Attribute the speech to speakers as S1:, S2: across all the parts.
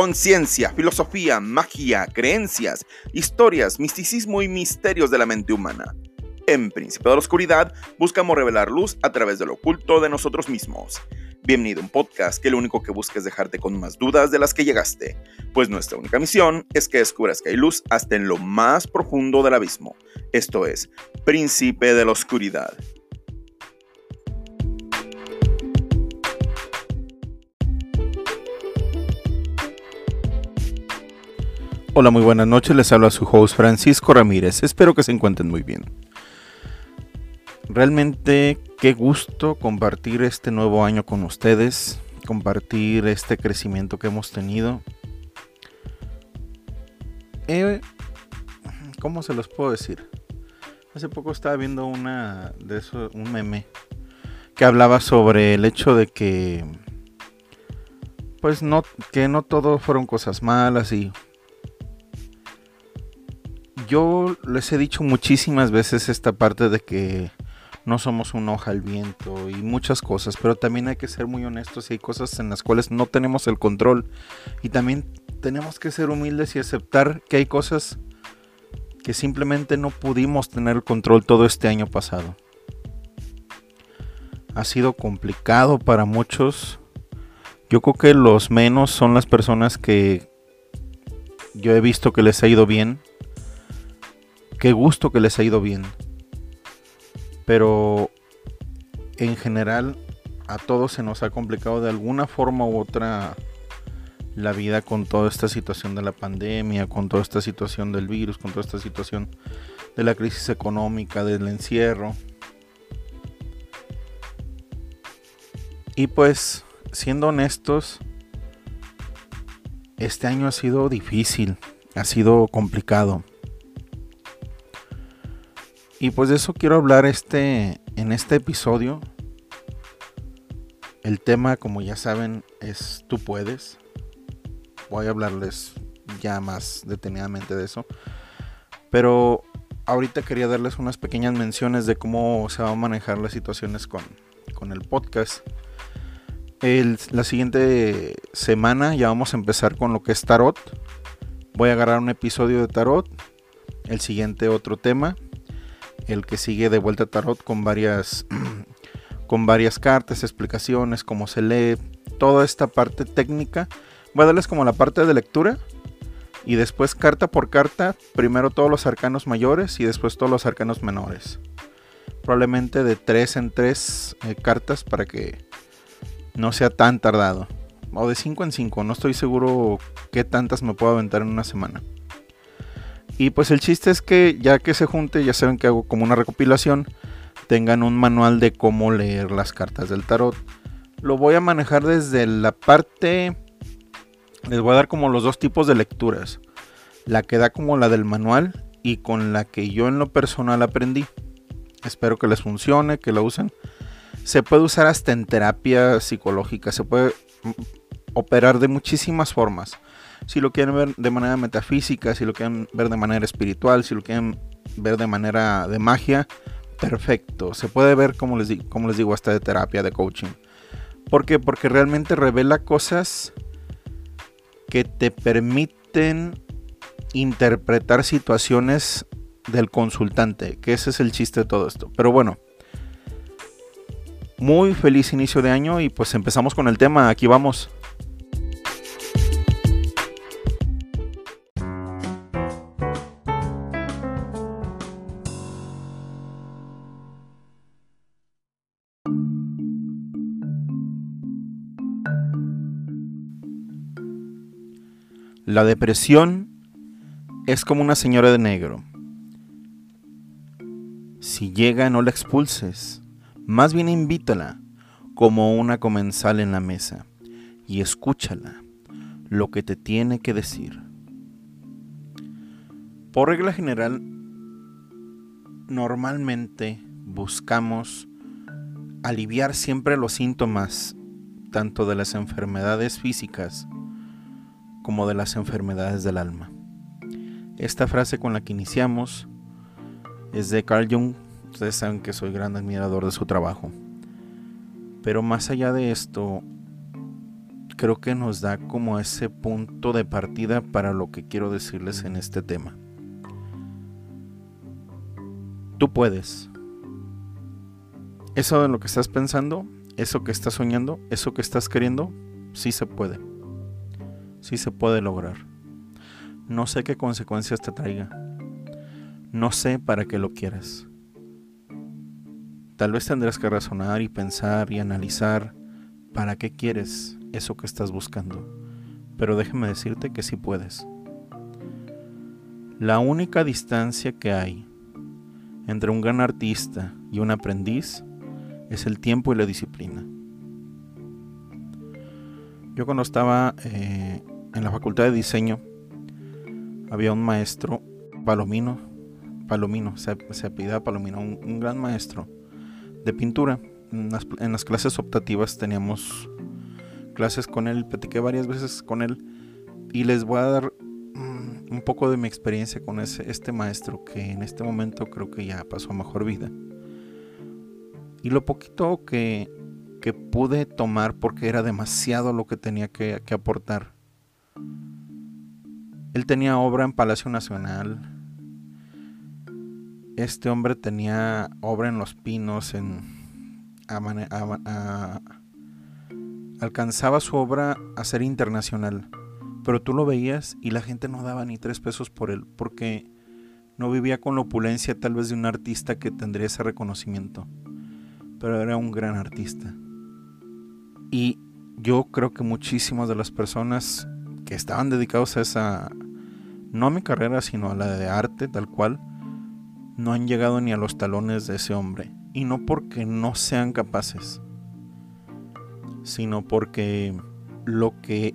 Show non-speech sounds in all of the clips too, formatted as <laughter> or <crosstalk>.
S1: Conciencia, filosofía, magia, creencias, historias, misticismo y misterios de la mente humana. En Príncipe de la Oscuridad buscamos revelar luz a través de lo oculto de nosotros mismos. Bienvenido a un podcast que lo único que busca es dejarte con más dudas de las que llegaste, pues nuestra única misión es que descubras que hay luz hasta en lo más profundo del abismo. Esto es Príncipe de la Oscuridad. Hola, muy buenas noches. Les habla su host Francisco Ramírez. Espero que se encuentren muy bien. Realmente qué gusto compartir este nuevo año con ustedes, compartir este crecimiento que hemos tenido. ¿Cómo se los puedo decir? Hace poco estaba viendo una de eso, un meme que hablaba sobre el hecho de que pues no que no todo fueron cosas malas y yo les he dicho muchísimas veces esta parte de que no somos un hoja al viento y muchas cosas, pero también hay que ser muy honestos y hay cosas en las cuales no tenemos el control y también tenemos que ser humildes y aceptar que hay cosas que simplemente no pudimos tener el control todo este año pasado. Ha sido complicado para muchos. Yo creo que los menos son las personas que yo he visto que les ha ido bien qué gusto que les ha ido bien. Pero en general a todos se nos ha complicado de alguna forma u otra la vida con toda esta situación de la pandemia, con toda esta situación del virus, con toda esta situación de la crisis económica, del encierro. Y pues, siendo honestos, este año ha sido difícil, ha sido complicado. Y pues de eso quiero hablar este, en este episodio. El tema, como ya saben, es tú puedes. Voy a hablarles ya más detenidamente de eso. Pero ahorita quería darles unas pequeñas menciones de cómo se van a manejar las situaciones con, con el podcast. la siguiente semana ya vamos a empezar con lo que es tarot. Voy a agarrar un episodio de tarot. El siguiente otro tema el que sigue de vuelta a tarot con varias <clears throat> con varias cartas, explicaciones, cómo se lee, toda esta parte técnica. Voy a darles como la parte de lectura y después carta por carta, primero todos los arcanos mayores y después todos los arcanos menores. Probablemente de 3 en 3 eh, cartas para que no sea tan tardado. O de 5 en 5, no estoy seguro qué tantas me puedo aventar en una semana. Y pues el chiste es que ya que se junte, ya saben que hago como una recopilación, tengan un manual de cómo leer las cartas del tarot. Lo voy a manejar desde la parte... Les voy a dar como los dos tipos de lecturas. La que da como la del manual y con la que yo en lo personal aprendí. Espero que les funcione, que lo usen. Se puede usar hasta en terapia psicológica. Se puede operar de muchísimas formas si lo quieren ver de manera metafísica, si lo quieren ver de manera espiritual, si lo quieren ver de manera de magia, perfecto. Se puede ver, como les, como les digo, hasta de terapia, de coaching. ¿Por qué? Porque realmente revela cosas que te permiten interpretar situaciones del consultante, que ese es el chiste de todo esto. Pero bueno, muy feliz inicio de año y pues empezamos con el tema, aquí vamos. La depresión es como una señora de negro. Si llega no la expulses, más bien invítala como una comensal en la mesa y escúchala lo que te tiene que decir. Por regla general, normalmente buscamos aliviar siempre los síntomas tanto de las enfermedades físicas como de las enfermedades del alma. Esta frase con la que iniciamos es de Carl Jung. Ustedes saben que soy gran admirador de su trabajo. Pero más allá de esto, creo que nos da como ese punto de partida para lo que quiero decirles en este tema. Tú puedes. Eso de lo que estás pensando, eso que estás soñando, eso que estás queriendo, sí se puede. Sí se puede lograr. No sé qué consecuencias te traiga. No sé para qué lo quieres. Tal vez tendrás que razonar y pensar y analizar para qué quieres eso que estás buscando. Pero déjame decirte que sí puedes. La única distancia que hay entre un gran artista y un aprendiz es el tiempo y la disciplina. Yo cuando estaba eh, en la facultad de diseño, había un maestro, Palomino, Palomino, se, se Palomino, un, gran maestro de pintura. En las, clases optativas teníamos clases con él, platiqué varias veces con él y les voy a dar mm, un poco de mi experiencia con ese, este maestro que en este momento creo que ya pasó a mejor vida. Y lo poquito que, que pude tomar porque era demasiado lo que tenía que, que aportar. Él tenía obra en Palacio Nacional. Este hombre tenía obra en Los Pinos, en alcanzaba su obra a ser internacional, pero tú lo veías y la gente no daba ni tres pesos por él, porque no vivía con la opulencia tal vez de un artista que tendría ese reconocimiento pero era un gran artista. Y yo creo que muchísimas de las personas que estaban dedicados a esa, no a mi carrera, sino a la de arte tal cual, no han llegado ni a los talones de ese hombre. Y no porque no sean capaces, sino porque lo que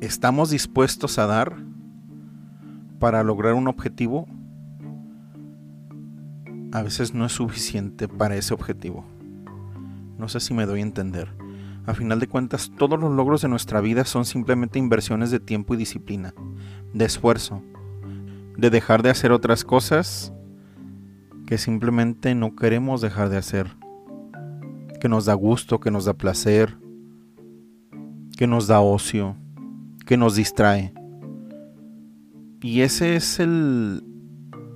S1: estamos dispuestos a dar para lograr un objetivo a veces no es suficiente para ese objetivo. No sé si me doy a entender. A final de cuentas, todos los logros de nuestra vida son simplemente inversiones de tiempo y disciplina, de esfuerzo, de dejar de hacer otras cosas que simplemente no queremos dejar de hacer, que nos da gusto, que nos da placer, que nos da ocio, que nos distrae. Y ese es el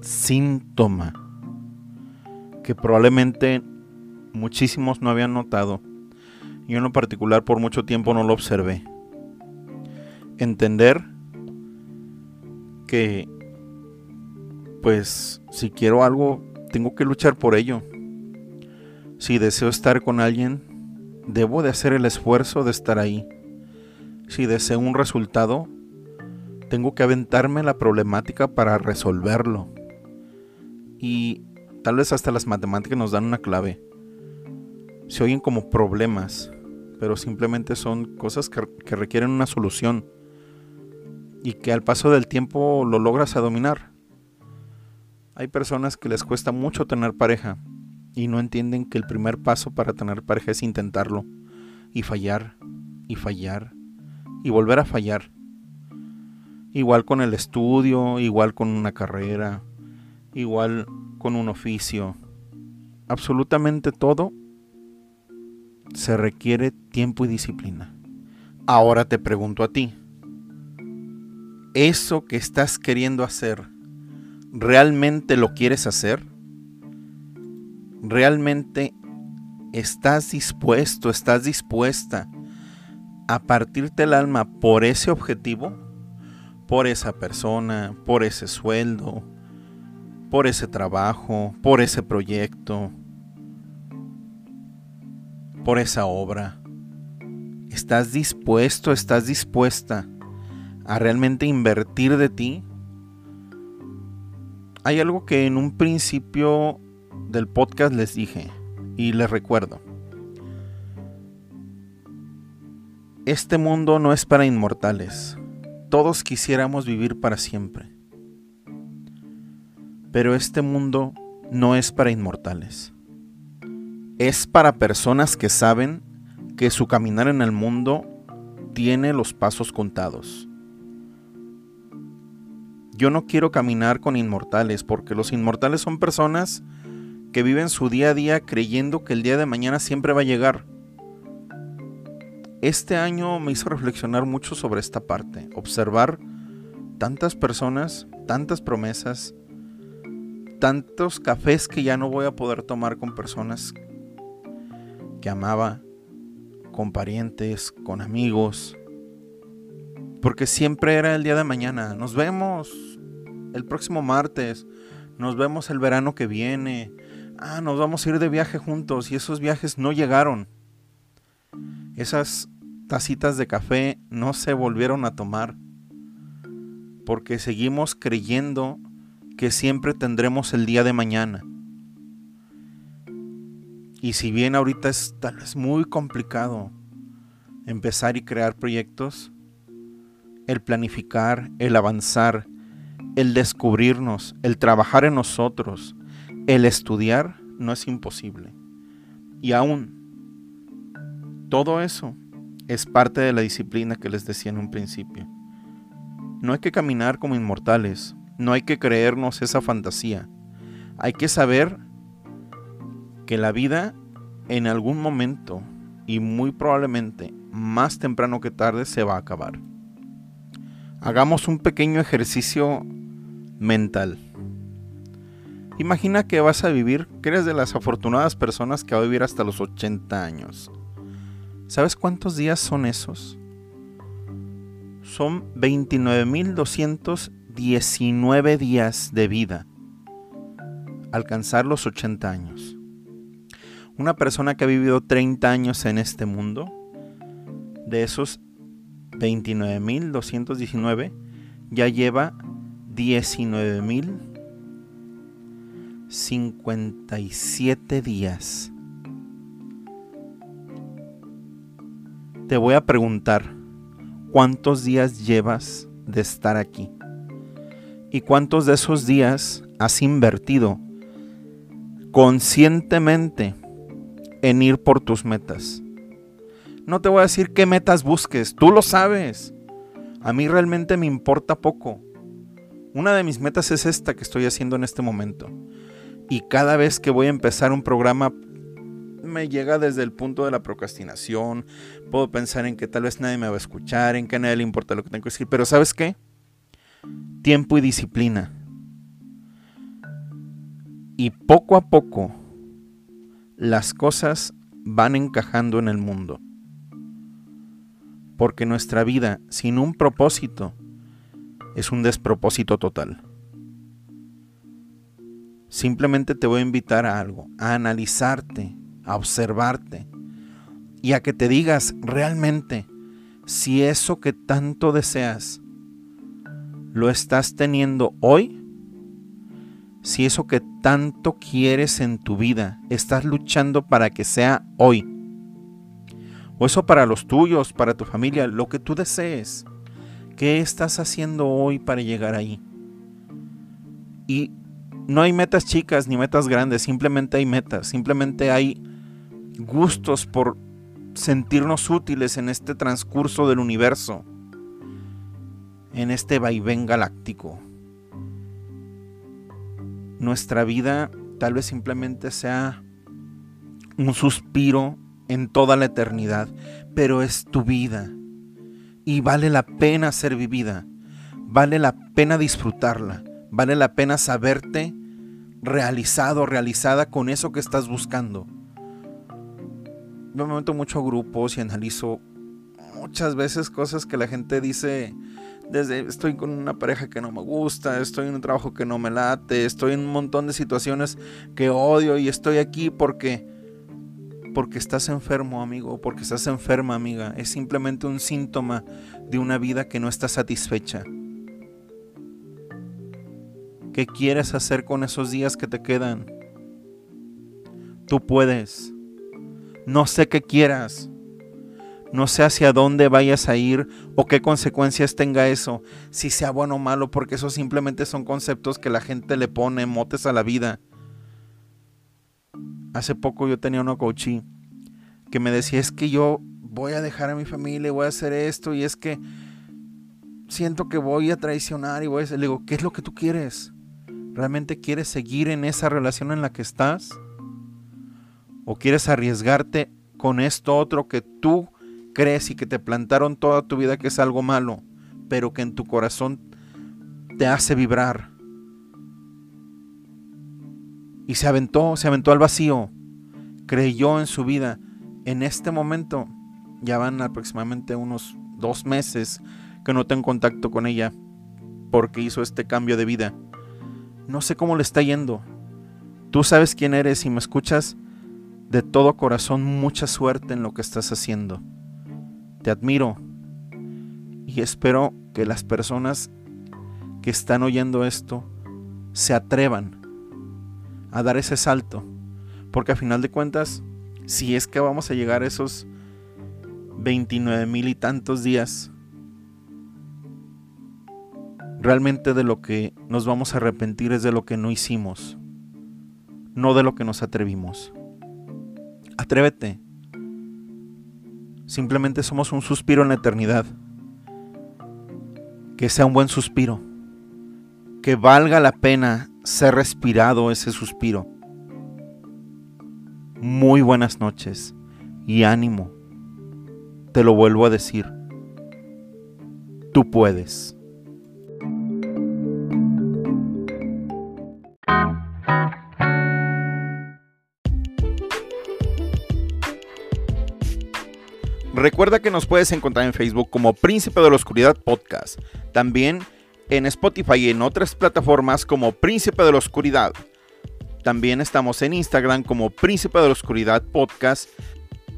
S1: síntoma que probablemente muchísimos no habían notado. Yo en lo particular por mucho tiempo no lo observé. Entender que pues si quiero algo tengo que luchar por ello. Si deseo estar con alguien, debo de hacer el esfuerzo de estar ahí. Si deseo un resultado, tengo que aventarme la problemática para resolverlo. Y Tal vez hasta las matemáticas nos dan una clave. Se oyen como problemas, pero simplemente son cosas que, requieren una solución y que al paso del tiempo lo logras a dominar. Hay personas que les cuesta mucho tener pareja y no entienden que el primer paso para tener pareja es intentarlo y fallar y fallar y volver a fallar. Igual con el estudio, igual con una carrera, igual con un oficio, absolutamente todo se requiere tiempo y disciplina. Ahora te pregunto a ti, ¿eso que estás queriendo hacer, realmente lo quieres hacer? ¿Realmente estás dispuesto, estás dispuesta a partirte el alma por ese objetivo? Por esa persona, por ese sueldo, por ese trabajo, por ese proyecto, por esa obra. ¿Estás dispuesto, estás dispuesta a realmente invertir de ti? Hay algo que en un principio del podcast les dije y les recuerdo. Este mundo no es para inmortales. Todos quisiéramos vivir para siempre. Pero este mundo no es para inmortales. Es para personas que saben que su caminar en el mundo tiene los pasos contados. Yo no quiero caminar con inmortales porque los inmortales son personas que viven su día a día creyendo que el día de mañana siempre va a llegar. este año me hizo reflexionar mucho sobre esta parte, observar tantas personas, tantas promesas, tantos cafés que ya no voy a poder tomar con personas que amaba, con parientes, con amigos, porque siempre era el día de mañana. Nos vemos el próximo martes, nos vemos el verano que viene, ah, nos vamos a ir de viaje juntos y esos viajes no llegaron. Esas tacitas de café no se volvieron a tomar porque seguimos creyendo que siempre tendremos el día de mañana. Y si bien ahorita es tal vez muy complicado empezar y crear proyectos, el planificar, el avanzar, el descubrirnos, el trabajar en nosotros, el estudiar, no es imposible. Y aún, todo eso es parte de la disciplina que les decía en un principio. No hay que caminar como inmortales, no hay que creernos esa fantasía. Hay que saber que la vida en algún momento y muy probablemente más temprano que tarde se va a acabar. Hagamos un pequeño ejercicio mental. Imagina que vas a vivir, que eres de las afortunadas personas que va a vivir hasta los 80 años. ¿Sabes cuántos días son esos? Son 29.219 días de vida. Alcanzar los 80 años. Una persona que ha vivido 30 años en este mundo, de esos 29.219, ya lleva 19.057 días. Te voy a preguntar, ¿cuántos días llevas de estar aquí? ¿Y cuántos de esos días has invertido conscientemente en ir por tus metas? No te voy a decir qué metas busques, tú lo sabes. A mí realmente me importa poco. Una de mis metas es esta que estoy haciendo en este momento. Y cada vez que voy a empezar un programa me llega desde el punto de la procrastinación. Puedo pensar en que tal vez nadie me va a escuchar, en que a nadie le importa lo que tengo que decir. Pero ¿sabes qué? Tiempo y disciplina. Y poco a poco las cosas van encajando en el mundo. Porque nuestra vida sin un propósito es un despropósito total. Simplemente te voy a invitar a algo, a analizarte, a observarte y a que te digas realmente si eso que tanto deseas lo estás teniendo hoy, si eso que tanto quieres en tu vida estás luchando para que sea hoy, o eso para los tuyos, para tu familia, lo que tú desees. ¿Qué estás haciendo hoy para llegar ahí? Y no hay metas chicas ni metas grandes, simplemente hay metas, simplemente hay gustos por sentirnos útiles en este transcurso del universo, en este vaivén galáctico. Nuestra vida tal vez simplemente sea un suspiro en toda la eternidad, pero es tu vida. Y vale la pena ser vivida, vale la pena disfrutarla, vale la pena saberte realizado, realizada con eso que estás buscando. Yo me meto mucho a grupos y analizo muchas veces cosas que la gente dice estoy con una pareja que no me gusta, estoy en un trabajo que no me late, estoy en un montón de situaciones que odio y estoy aquí porque porque estás enfermo, amigo, porque estás enferma, amiga. Es simplemente un síntoma de una vida que no está satisfecha. ¿Qué quieres hacer con esos días que te quedan? Tú puedes. No sé qué quieras. No sé hacia dónde vayas a ir o qué consecuencias tenga eso, si sea bueno o malo, porque eso simplemente son conceptos que la gente le pone motes a la vida. Hace poco yo tenía una coachí que me decía, es que yo voy a dejar a mi familia, voy a hacer esto y es que siento que voy a traicionar y voy a... Le digo, ¿qué es lo que tú quieres? ¿Realmente quieres seguir en esa relación en la que estás? ¿O quieres arriesgarte con esto otro que tú crees y que te plantaron toda tu vida que es algo malo, pero que en tu corazón te hace vibrar. Y se aventó, se aventó al vacío, creyó en su vida. En este momento, ya van aproximadamente unos dos meses que no tengo contacto con ella porque hizo este cambio de vida. No sé cómo le está yendo. Tú sabes quién eres y me escuchas de todo corazón mucha suerte en lo que estás haciendo. Te admiro y espero que las personas que están oyendo esto se atrevan a dar ese salto. Porque a final de cuentas, si es que vamos a llegar a esos 29 mil y tantos días, realmente de lo que nos vamos a arrepentir es de lo que no hicimos, no de lo que nos atrevimos. Atrévete. Simplemente somos un suspiro en la eternidad. Que sea un buen suspiro que valga la pena ser respirado ese suspiro. Muy buenas noches y ánimo. Te lo vuelvo a decir. Tú puedes. Recuerda que nos puedes encontrar en Facebook como Príncipe de la Oscuridad Podcast. También en Spotify y en otras plataformas como Príncipe de la Oscuridad. También estamos en Instagram como Príncipe de la Oscuridad Podcast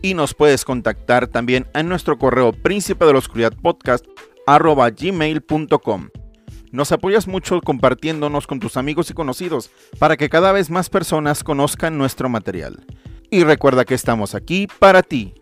S1: y nos puedes contactar también en nuestro correo príncipe de la oscuridad podcast gmail.com. Nos apoyas mucho compartiéndonos con tus amigos y conocidos para que cada vez más personas conozcan nuestro material. Y recuerda que estamos aquí para ti.